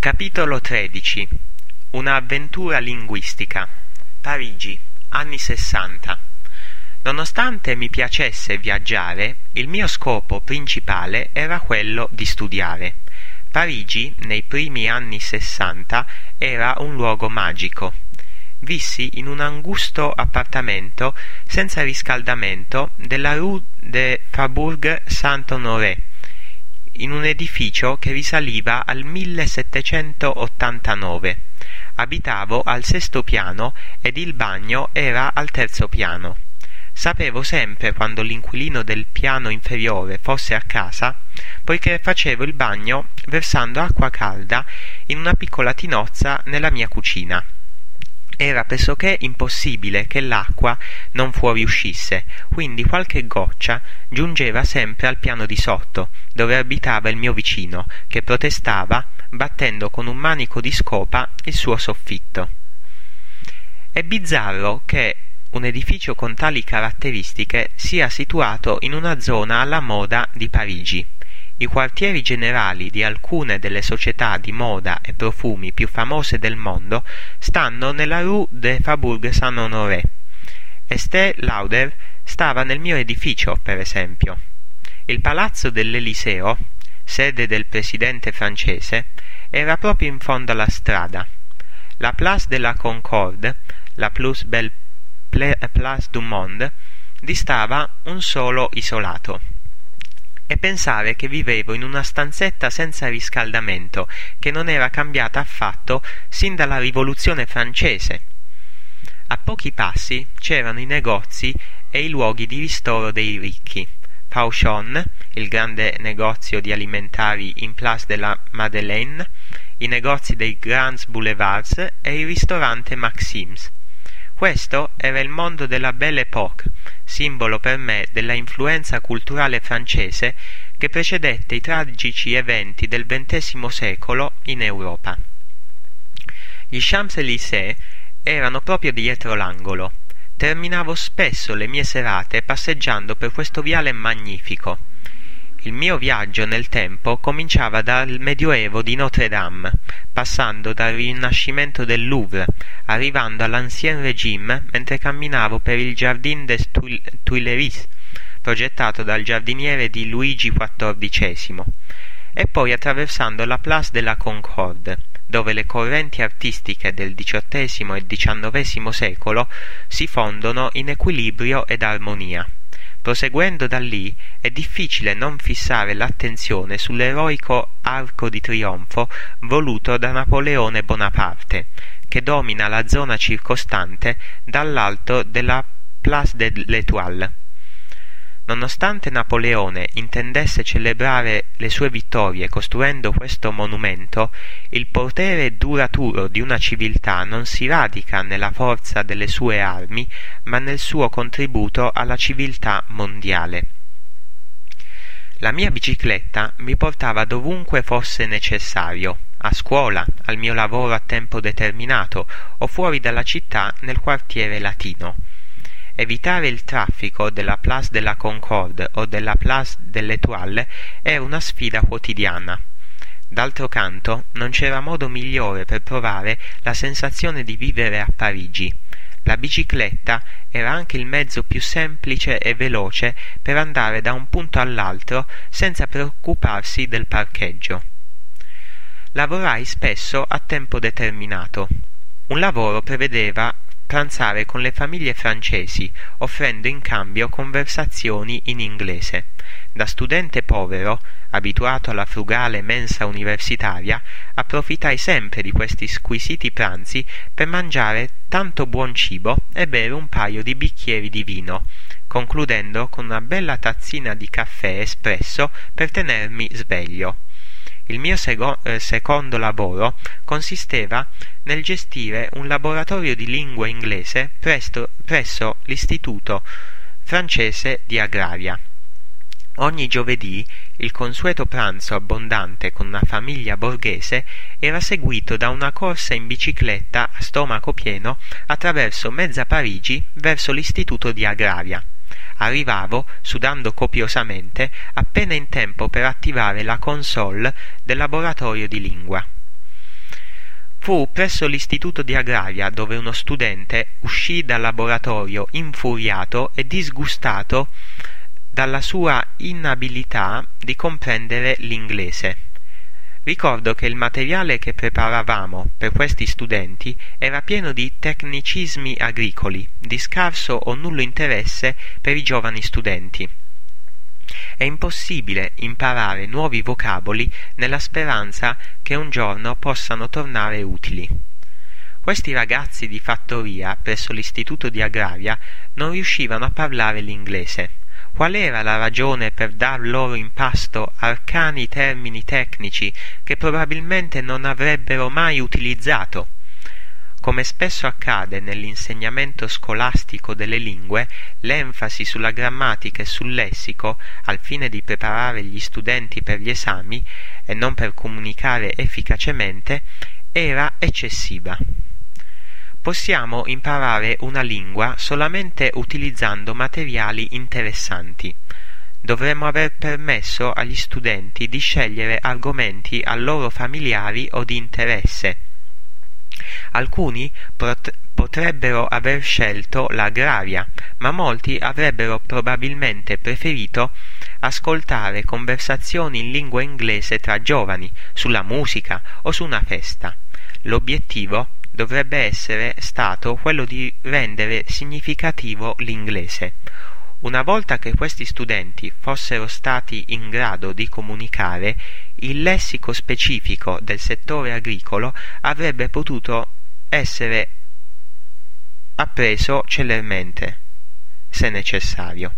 Capitolo 13 Un'avventura linguistica Parigi, anni sessanta Nonostante mi piacesse viaggiare, il mio scopo principale era quello di studiare. Parigi, nei primi anni sessanta, era un luogo magico. Vissi in un angusto appartamento senza riscaldamento della rue de Faubourg Saint-Honoré, in un edificio che risaliva al 1789. Abitavo al sesto piano ed il bagno era al terzo piano. Sapevo sempre quando l'inquilino del piano inferiore fosse a casa, poiché facevo il bagno versando acqua calda in una piccola tinozza nella mia cucina. Era pressoché impossibile che l'acqua non fuoriuscisse, quindi qualche goccia giungeva sempre al piano di sotto, dove abitava il mio vicino, che protestava battendo con un manico di scopa il suo soffitto. È bizzarro che un edificio con tali caratteristiche sia situato in una zona alla moda di Parigi. I quartieri generali di alcune delle società di moda e profumi più famose del mondo stanno nella rue de Faubourg Saint-Honoré. Estée Lauder stava nel mio edificio, per esempio. Il palazzo dell'Eliseo, sede del presidente francese, era proprio in fondo alla strada. La Place de la Concorde, la plus belle place du monde, distava un solo isolato e pensare che vivevo in una stanzetta senza riscaldamento, che non era cambiata affatto sin dalla rivoluzione francese. A pochi passi c'erano i negozi e i luoghi di ristoro dei ricchi. Pauchon, il grande negozio di alimentari in Place de la Madeleine, i negozi dei Grands Boulevards e il ristorante Maxims. Questo era il mondo della Belle Époque, simbolo per me della influenza culturale francese che precedette i tragici eventi del XX secolo in Europa. Gli Champs-Élysées erano proprio dietro l'angolo. Terminavo spesso le mie serate passeggiando per questo viale magnifico. Il mio viaggio nel tempo cominciava dal Medioevo di Notre Dame, passando dal Rinascimento del Louvre, arrivando all'Ancien Régime mentre camminavo per il Jardin des Tuileries, progettato dal giardiniere di Luigi XIV, e poi attraversando la Place de la Concorde, dove le correnti artistiche del XVIII e XIX secolo si fondono in equilibrio ed armonia. Proseguendo da lì è difficile non fissare l'attenzione sull'eroico arco di trionfo voluto da Napoleone Bonaparte, che domina la zona circostante dall'alto della Place de l'Étoile. Nonostante Napoleone intendesse celebrare le sue vittorie costruendo questo monumento, il potere duraturo di una civiltà non si radica nella forza delle sue armi, ma nel suo contributo alla civiltà mondiale. La mia bicicletta mi portava dovunque fosse necessario, a scuola, al mio lavoro a tempo determinato o fuori dalla città nel quartiere latino. Evitare il traffico della Place de la Concorde o della Place de l'Étoile era una sfida quotidiana. D'altro canto, non c'era modo migliore per provare la sensazione di vivere a Parigi. La bicicletta era anche il mezzo più semplice e veloce per andare da un punto all'altro senza preoccuparsi del parcheggio. Lavorai spesso a tempo determinato. Un lavoro prevedeva pranzare con le famiglie francesi, offrendo in cambio conversazioni in inglese. Da studente povero, abituato alla frugale mensa universitaria, approfittai sempre di questi squisiti pranzi per mangiare tanto buon cibo e bere un paio di bicchieri di vino, concludendo con una bella tazzina di caffè espresso per tenermi sveglio. Il mio sego- eh, secondo lavoro consisteva nel gestire un laboratorio di lingua inglese presto, presso l'Istituto francese di Agraria. Ogni giovedì il consueto pranzo abbondante con una famiglia borghese era seguito da una corsa in bicicletta a stomaco pieno attraverso mezza Parigi verso l'istituto di Agraria. Arrivavo, sudando copiosamente, appena in tempo per attivare la console del laboratorio di lingua. Fu presso l'istituto di Agraria dove uno studente uscì dal laboratorio infuriato e disgustato dalla sua inabilità di comprendere l'inglese. Ricordo che il materiale che preparavamo per questi studenti era pieno di tecnicismi agricoli, di scarso o nullo interesse per i giovani studenti. È impossibile imparare nuovi vocaboli nella speranza che un giorno possano tornare utili. Questi ragazzi di fattoria presso l'istituto di agraria non riuscivano a parlare l'inglese Qual era la ragione per dar loro in pasto arcani termini tecnici che probabilmente non avrebbero mai utilizzato? Come spesso accade nell'insegnamento scolastico delle lingue, l'enfasi sulla grammatica e sul lessico, al fine di preparare gli studenti per gli esami e non per comunicare efficacemente, era eccessiva possiamo imparare una lingua solamente utilizzando materiali interessanti. Dovremmo aver permesso agli studenti di scegliere argomenti a loro familiari o di interesse. Alcuni pot- potrebbero aver scelto l'agraria, ma molti avrebbero probabilmente preferito ascoltare conversazioni in lingua inglese tra giovani, sulla musica o su una festa. L'obiettivo dovrebbe essere stato quello di rendere significativo l'inglese. Una volta che questi studenti fossero stati in grado di comunicare, il lessico specifico del settore agricolo avrebbe potuto essere appreso celermente, se necessario.